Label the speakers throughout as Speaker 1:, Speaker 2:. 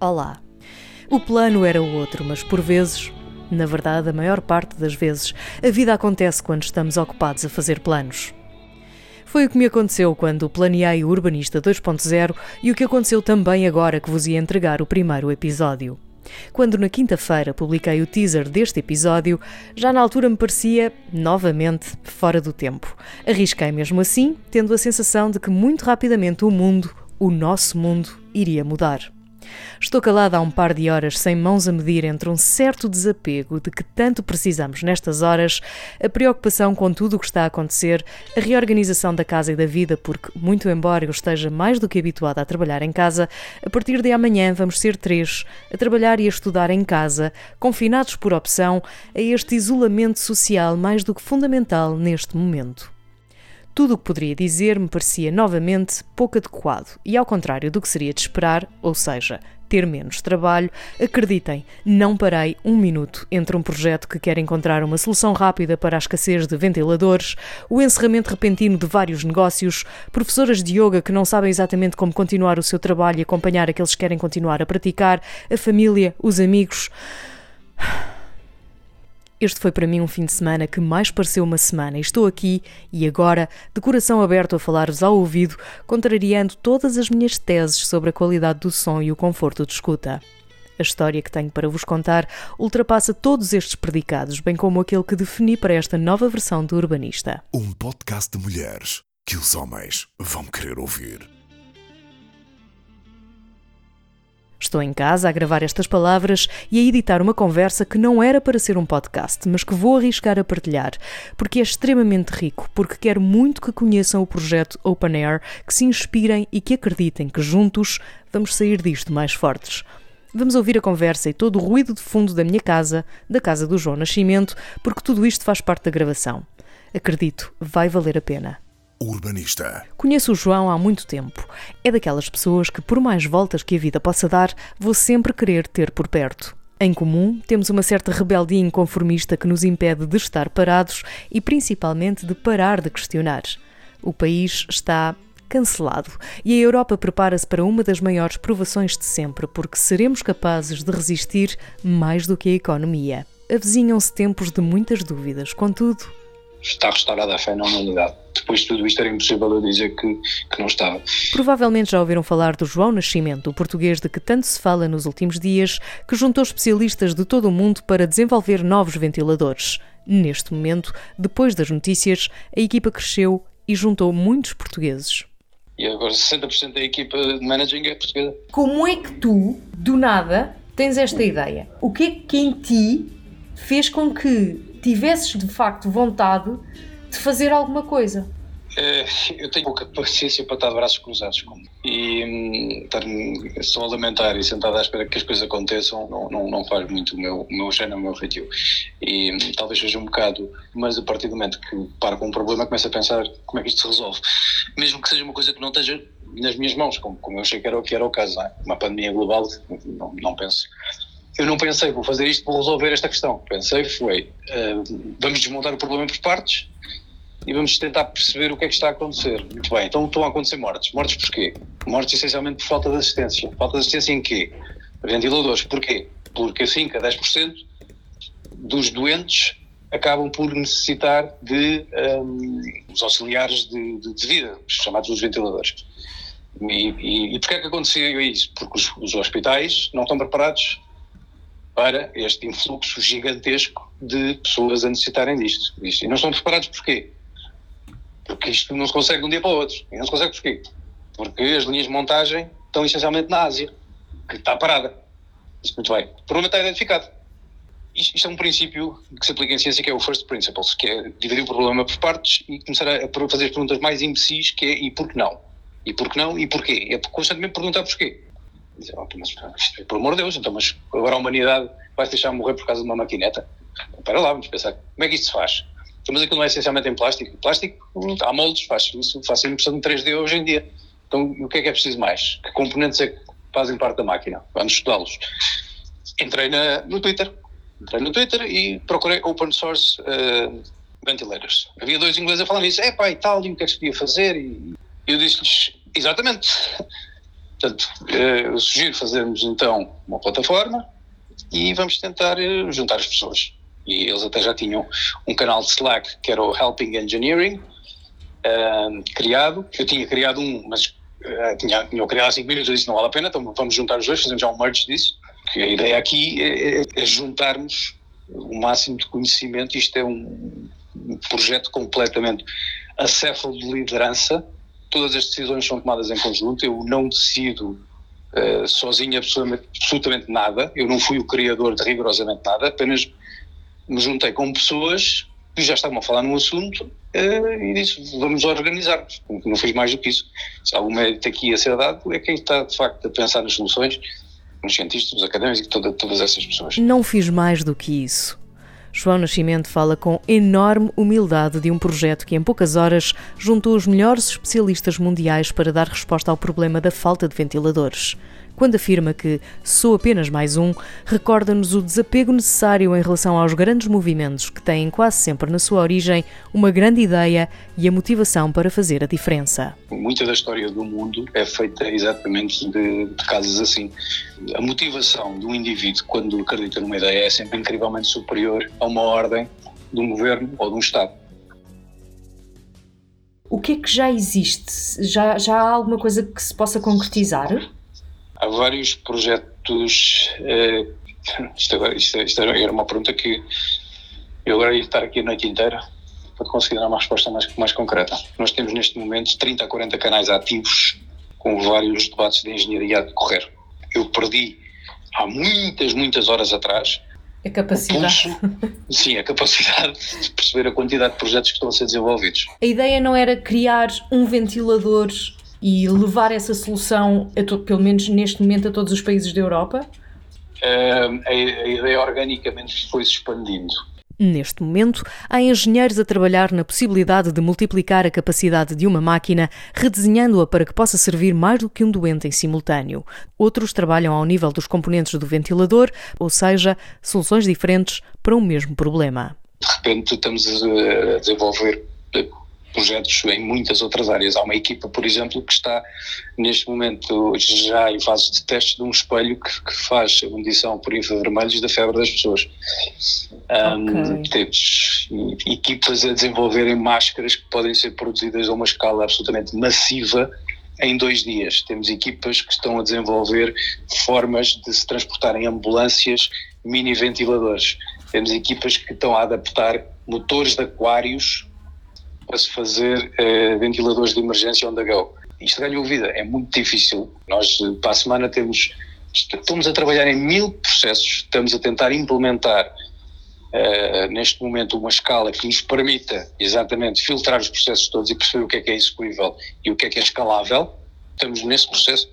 Speaker 1: Olá. O plano era outro, mas por vezes, na verdade, a maior parte das vezes, a vida acontece quando estamos ocupados a fazer planos. Foi o que me aconteceu quando planeei o Urbanista 2.0 e o que aconteceu também agora que vos ia entregar o primeiro episódio. Quando na quinta-feira publiquei o teaser deste episódio, já na altura me parecia, novamente, fora do tempo. Arrisquei mesmo assim, tendo a sensação de que muito rapidamente o mundo, o nosso mundo, iria mudar. Estou calada há um par de horas, sem mãos a medir entre um certo desapego de que tanto precisamos nestas horas, a preocupação com tudo o que está a acontecer, a reorganização da casa e da vida, porque, muito embora eu esteja mais do que habituada a trabalhar em casa, a partir de amanhã vamos ser três, a trabalhar e a estudar em casa, confinados por opção a este isolamento social mais do que fundamental neste momento. Tudo o que poderia dizer me parecia novamente pouco adequado e, ao contrário do que seria de esperar, ou seja, ter menos trabalho, acreditem, não parei um minuto entre um projeto que quer encontrar uma solução rápida para a escassez de ventiladores, o encerramento repentino de vários negócios, professoras de yoga que não sabem exatamente como continuar o seu trabalho e acompanhar aqueles que querem continuar a praticar, a família, os amigos. Este foi para mim um fim de semana que mais pareceu uma semana estou aqui e agora, de coração aberto a falar-vos ao ouvido, contrariando todas as minhas teses sobre a qualidade do som e o conforto de escuta. A história que tenho para vos contar ultrapassa todos estes predicados, bem como aquele que defini para esta nova versão do Urbanista.
Speaker 2: Um podcast de mulheres que os homens vão querer ouvir.
Speaker 1: Estou em casa a gravar estas palavras e a editar uma conversa que não era para ser um podcast, mas que vou arriscar a partilhar, porque é extremamente rico, porque quero muito que conheçam o projeto Open Air, que se inspirem e que acreditem que juntos vamos sair disto mais fortes. Vamos ouvir a conversa e todo o ruído de fundo da minha casa, da casa do João Nascimento, porque tudo isto faz parte da gravação. Acredito, vai valer a pena.
Speaker 2: Urbanista.
Speaker 1: Conheço o João há muito tempo. É daquelas pessoas que, por mais voltas que a vida possa dar, vou sempre querer ter por perto. Em comum, temos uma certa rebeldia inconformista que nos impede de estar parados e principalmente de parar de questionar. O país está cancelado e a Europa prepara-se para uma das maiores provações de sempre, porque seremos capazes de resistir mais do que a economia. Avizinham-se tempos de muitas dúvidas, contudo,
Speaker 3: está restaurada a fé na humanidade. Depois de tudo isto era impossível eu dizer que, que não estava.
Speaker 1: Provavelmente já ouviram falar do João Nascimento, o português de que tanto se fala nos últimos dias, que juntou especialistas de todo o mundo para desenvolver novos ventiladores. Neste momento, depois das notícias, a equipa cresceu e juntou muitos portugueses.
Speaker 3: E agora 60% da equipa de managing é portuguesa.
Speaker 1: Como é que tu, do nada, tens esta ideia? O que é que em ti fez com que tivesses de facto vontade de fazer alguma coisa.
Speaker 3: É, eu tenho pouca paciência para estar de braços cruzados e hum, estar só a lamentar e sentado à espera que as coisas aconteçam não, não, não faz muito o meu, o meu género, o meu feitio. E hum, talvez seja um bocado, mas a partir do momento que para com um problema começa a pensar como é que isto se resolve. Mesmo que seja uma coisa que não esteja nas minhas mãos, como, como eu achei que era, que era o caso, é? uma pandemia global, não, não penso eu não pensei, vou fazer isto, vou resolver esta questão. Pensei, foi, uh, vamos desmontar o problema por partes e vamos tentar perceber o que é que está a acontecer. Muito bem, então estão a acontecer mortes. Mortes porquê? Mortes essencialmente por falta de assistência. Falta de assistência em quê? Ventiladores. Porquê? Porque 5 a 10% dos doentes acabam por necessitar de um, os auxiliares de, de, de vida, chamados os ventiladores. E, e, e porquê é que aconteceu isso? Porque os, os hospitais não estão preparados para este influxo gigantesco de pessoas a necessitarem disto. disto. E não estão preparados porquê? Porque isto não se consegue de um dia para o outro. E não se consegue porquê? Porque as linhas de montagem estão essencialmente na Ásia, que está parada. Muito bem. O problema está identificado. Isto, isto, é um princípio que se aplica em ciência que é o first principles, que é dividir o problema por partes e começar a fazer as perguntas mais imbecis, que é e por que não? E por que não? E porquê? É constantemente perguntar porquê. Dizer, oh, mas, por amor de Deus, então, mas agora a humanidade vai deixar morrer por causa de uma maquineta? Espera lá, vamos pensar, como é que isto se faz? Então, mas aquilo não é essencialmente em plástico. Plástico, há moldes, faz isso, faz impressão em 3D hoje em dia. Então, o que é que é preciso mais? Que componentes é que fazem parte da máquina? Vamos estudá-los. Entrei na, no Twitter. Entrei no Twitter e procurei open source uh, ventilators. Havia dois ingleses a falar nisso. É pá, e tal, e o que é que se podia fazer? E eu disse-lhes, exatamente Portanto, eh, eu sugiro fazermos então uma plataforma e vamos tentar eh, juntar as pessoas. E eles até já tinham um canal de Slack que era o Helping Engineering, uh, criado. Eu tinha criado um, mas uh, tinha, tinha criado há 5 minutos. Eu disse: não vale a pena, então vamos juntar os dois, fazemos já um merge disso. Porque a ideia aqui é, é, é juntarmos o máximo de conhecimento. Isto é um, um projeto completamente acéfalo de liderança todas as decisões são tomadas em conjunto, eu não decido uh, sozinho absolutamente, absolutamente, nada, eu não fui o criador de rigorosamente nada, apenas me juntei com pessoas que já estavam a falar num assunto uh, e disse, vamos organizar-nos, não fiz mais do que isso. Se algum mérito aqui a ser dado, é quem está de facto a pensar nas soluções, os cientistas, os académicos, toda, todas essas pessoas.
Speaker 1: Não fiz mais do que isso. João Nascimento fala com enorme humildade de um projeto que, em poucas horas, juntou os melhores especialistas mundiais para dar resposta ao problema da falta de ventiladores. Quando afirma que sou apenas mais um, recorda-nos o desapego necessário em relação aos grandes movimentos que têm quase sempre na sua origem uma grande ideia e a motivação para fazer a diferença.
Speaker 3: Muita da história do mundo é feita exatamente de, de casos assim. A motivação de um indivíduo quando acredita numa ideia é sempre incrivelmente superior a uma ordem de um governo ou de um Estado.
Speaker 1: O que é que já existe? Já, já há alguma coisa que se possa concretizar?
Speaker 3: Há vários projetos. Eh, isto, agora, isto, isto, era uma pergunta que eu agora ia estar aqui a noite inteira para conseguir dar uma resposta mais, mais concreta. Nós temos neste momento 30 a 40 canais ativos com vários debates de engenharia a decorrer. Eu perdi há muitas, muitas horas atrás.
Speaker 1: A capacidade.
Speaker 3: Pulso, sim, a capacidade de perceber a quantidade de projetos que estão a ser desenvolvidos.
Speaker 1: A ideia não era criar um ventilador e levar essa solução, to, pelo menos neste momento, a todos os países da Europa?
Speaker 3: Uh, a, a ideia organicamente foi se expandindo.
Speaker 1: Neste momento, há engenheiros a trabalhar na possibilidade de multiplicar a capacidade de uma máquina, redesenhando-a para que possa servir mais do que um doente em simultâneo. Outros trabalham ao nível dos componentes do ventilador, ou seja, soluções diferentes para o mesmo problema.
Speaker 3: De repente, estamos a desenvolver projetos em muitas outras áreas. Há uma equipa, por exemplo, que está neste momento já em fase de teste de um espelho que, que faz a medição por infravermelhos da febre das pessoas. Um, temos equipas a desenvolverem máscaras que podem ser produzidas a uma escala absolutamente massiva em dois dias. Temos equipas que estão a desenvolver formas de se transportar em ambulâncias mini ventiladores. Temos equipas que estão a adaptar motores de aquários para se fazer uh, ventiladores de emergência on the go. Isto ganhou vida, é muito difícil. Nós, eh, para a semana, temos, estamos a trabalhar em mil processos, estamos a tentar implementar uh, neste momento uma escala que nos permita exatamente filtrar os processos todos e perceber o que é que é execuível e o que é que é escalável. Estamos nesse processo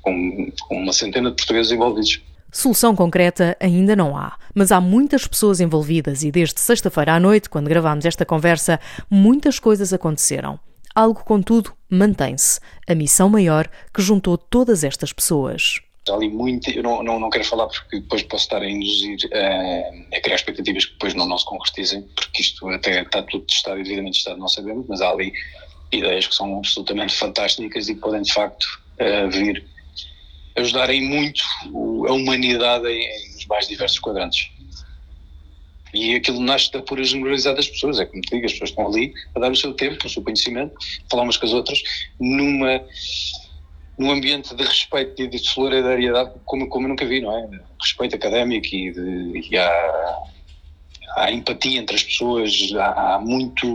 Speaker 3: com, com uma centena de portugueses envolvidos.
Speaker 1: Solução concreta ainda não há, mas há muitas pessoas envolvidas e desde sexta-feira à noite, quando gravámos esta conversa, muitas coisas aconteceram. Algo, contudo, mantém-se: a missão maior que juntou todas estas pessoas.
Speaker 3: Há ali muito, eu não, não, não quero falar porque depois posso estar a induzir uh, a criar expectativas que depois não, não se concretizem, porque isto até está tudo testado e devidamente testado, não sabemos, mas há ali ideias que são absolutamente fantásticas e que podem de facto uh, vir ajudarem muito a humanidade em, em os mais diversos quadrantes. E aquilo nasce da pura generalidade das pessoas, é como te digo, as pessoas estão ali a dar o seu tempo, o seu conhecimento, falar umas com as outras, numa, num ambiente de respeito e de solidariedade como, como eu nunca vi, não é? Respeito académico e, de, e há, há empatia entre as pessoas, há, há muito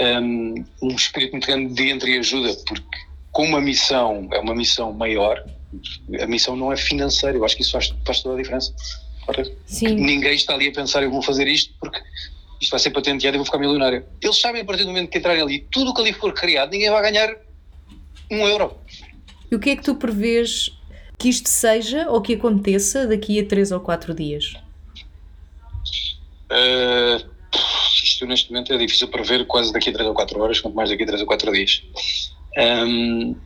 Speaker 3: um, um espírito muito grande de entre ajuda, porque como a missão é uma missão maior, a missão não é financeira, eu acho que isso faz, faz toda a diferença. Ninguém está ali a pensar, eu vou fazer isto porque isto vai ser patenteado e vou ficar milionário. Eles sabem a partir do momento que entrarem ali, tudo o que ali for criado, ninguém vai ganhar um euro.
Speaker 1: E o que é que tu prevês que isto seja ou que aconteça daqui a 3 ou 4 dias?
Speaker 3: Uh, isto neste momento é difícil prever quase daqui a 3 ou 4 horas, quanto mais daqui a 3 ou 4 dias. Um,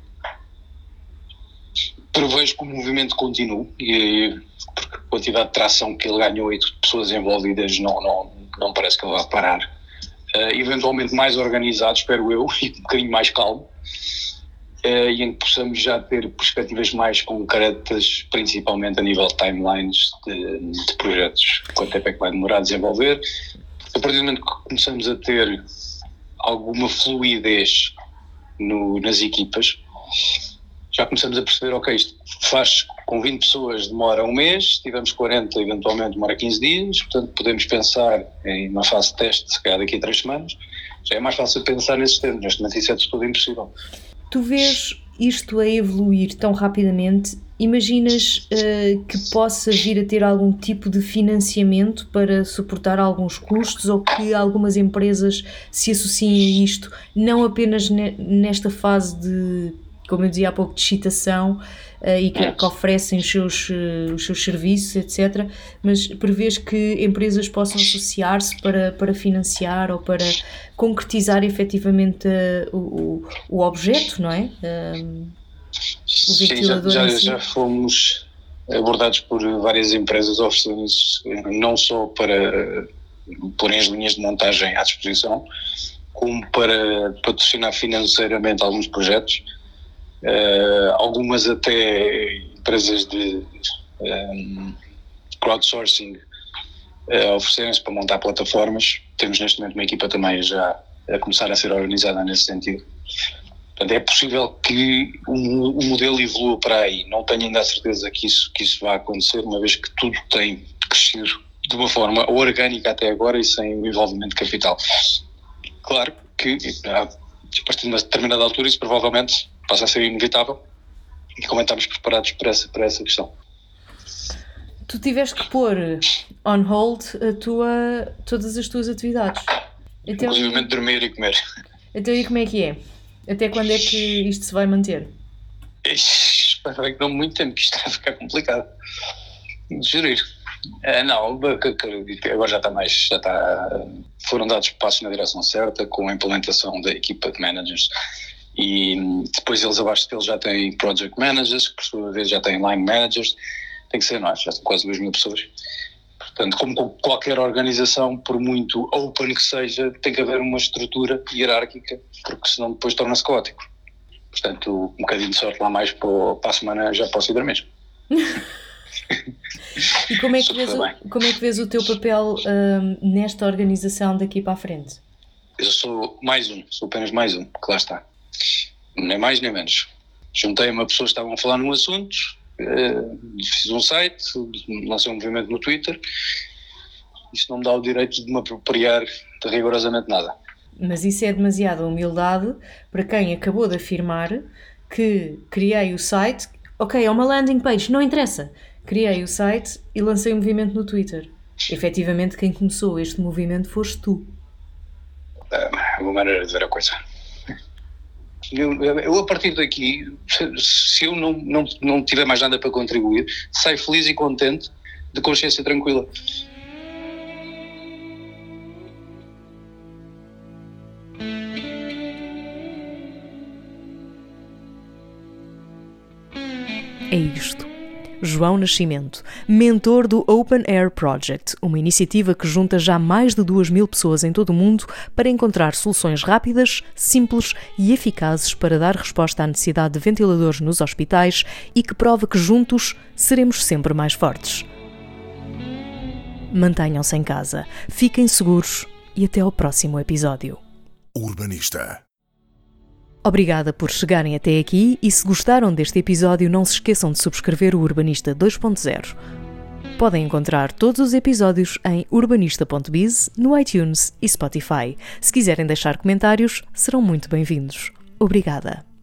Speaker 3: prevejo que o movimento continue, e, porque a quantidade de tração que ele ganhou e de pessoas envolvidas não, não, não parece que ele vá parar. Uh, eventualmente mais organizado, espero eu, e um bocadinho mais calmo. uh, e em que possamos já ter perspectivas mais concretas, principalmente a nível de timelines de, de projetos. Quanto tempo é que vai demorar a desenvolver? A partir do momento que começamos a ter alguma fluidez no, nas equipas, já começamos a perceber, ok, isto faz com 20 pessoas demora um mês, se tivermos 40 eventualmente demora 15 dias, portanto podemos pensar em uma fase de teste, se calhar daqui a 3 semanas, já é mais fácil pensar nesses termos, neste momento isso é de todo impossível.
Speaker 1: Tu vês isto a evoluir tão rapidamente, imaginas uh, que possa vir a ter algum tipo de financiamento para suportar alguns custos ou que algumas empresas se associem a isto, não apenas ne nesta fase de como eu dizia há pouco, de excitação uh, e que, que, oferecem os seus, uh, os seus serviços, etc. Mas prevês que empresas possam associar-se para, para financiar ou para concretizar efetivamente uh, o, o objeto, não é?
Speaker 3: o Sim, já, já, já fomos abordados por várias empresas oferecendo não só para pôr as linhas de montagem à disposição, como para patrocinar financeiramente alguns projetos uh, algumas até empresas de um, ehm, crowdsourcing uh, oferecerem-se para montar plataformas. Temos neste momento uma equipa também já a começar a ser organizada nesse sentido. Portanto, é possível que o, o, modelo evolua para aí. Não tenho ainda a certeza que isso, que isso vai acontecer, uma vez que tudo tem crescido de uma forma orgânica até agora e sem o envolvimento de capital. Claro que a partir de uma determinada altura isso provavelmente passa a ser inevitável e como é estamos preparados para essa, para essa questão.
Speaker 1: Tu tiveste que pôr on hold a tua, todas as tuas atividades.
Speaker 3: Então, Inclusive dormir e comer.
Speaker 1: Então e como é que é? Até quando é que isto se vai manter?
Speaker 3: Espero que não muito tempo, que isto vai ficar complicado de gerir. É, não, agora já está mais, já está, foram dados passos na direção certa com a implementação da equipa de managers e depois eles abaixo deles já têm project managers, que por sua vez já têm line managers, tem que ser nós, já são quase 2 mil pessoas. Portanto, como qualquer organização, por muito open que seja, tem que haver uma estrutura hierárquica, porque senão depois torna-se caótico. Portanto, um bocadinho de sorte lá mais para, para a semana já posso ir mesmo.
Speaker 1: e como é, que vês o, como é que vês o teu papel um, nesta organização daqui para a frente?
Speaker 3: Eu sou mais um, sou apenas mais um, que lá está nem mais nem menos. Juntei uma pessoa que estavam a falar num assunto, uh, fiz um site, lancei um movimento no Twitter. Isso não me dá o direito de me apropriar de rigorosamente nada.
Speaker 1: Mas isso é demasiada humildade para quem acabou de afirmar que criei o site, ok, é uma landing page, não interessa. Criei o site e lancei um movimento no Twitter. Efetivamente, quem começou este movimento foste tu.
Speaker 3: É uma maneira de ver a coisa. Eu, a partir daqui, se eu não, não, não tiver mais nada para contribuir, saio feliz e contente, de consciência tranquila.
Speaker 1: É isto. João Nascimento, mentor do Open Air Project, uma iniciativa que junta já mais de duas mil pessoas em todo o mundo para encontrar soluções rápidas, simples e eficazes para dar resposta à necessidade de ventiladores nos hospitais e que prova que juntos seremos sempre mais fortes. Mantenham-se em casa, fiquem seguros e até ao próximo episódio.
Speaker 2: Urbanista
Speaker 1: Obrigada por chegarem até aqui e se gostaram deste episódio, não se esqueçam de subscrever o Urbanista 2.0. Podem encontrar todos os episódios em urbanista.biz, no iTunes e Spotify. Se quiserem deixar comentários, serão muito bem-vindos. Obrigada.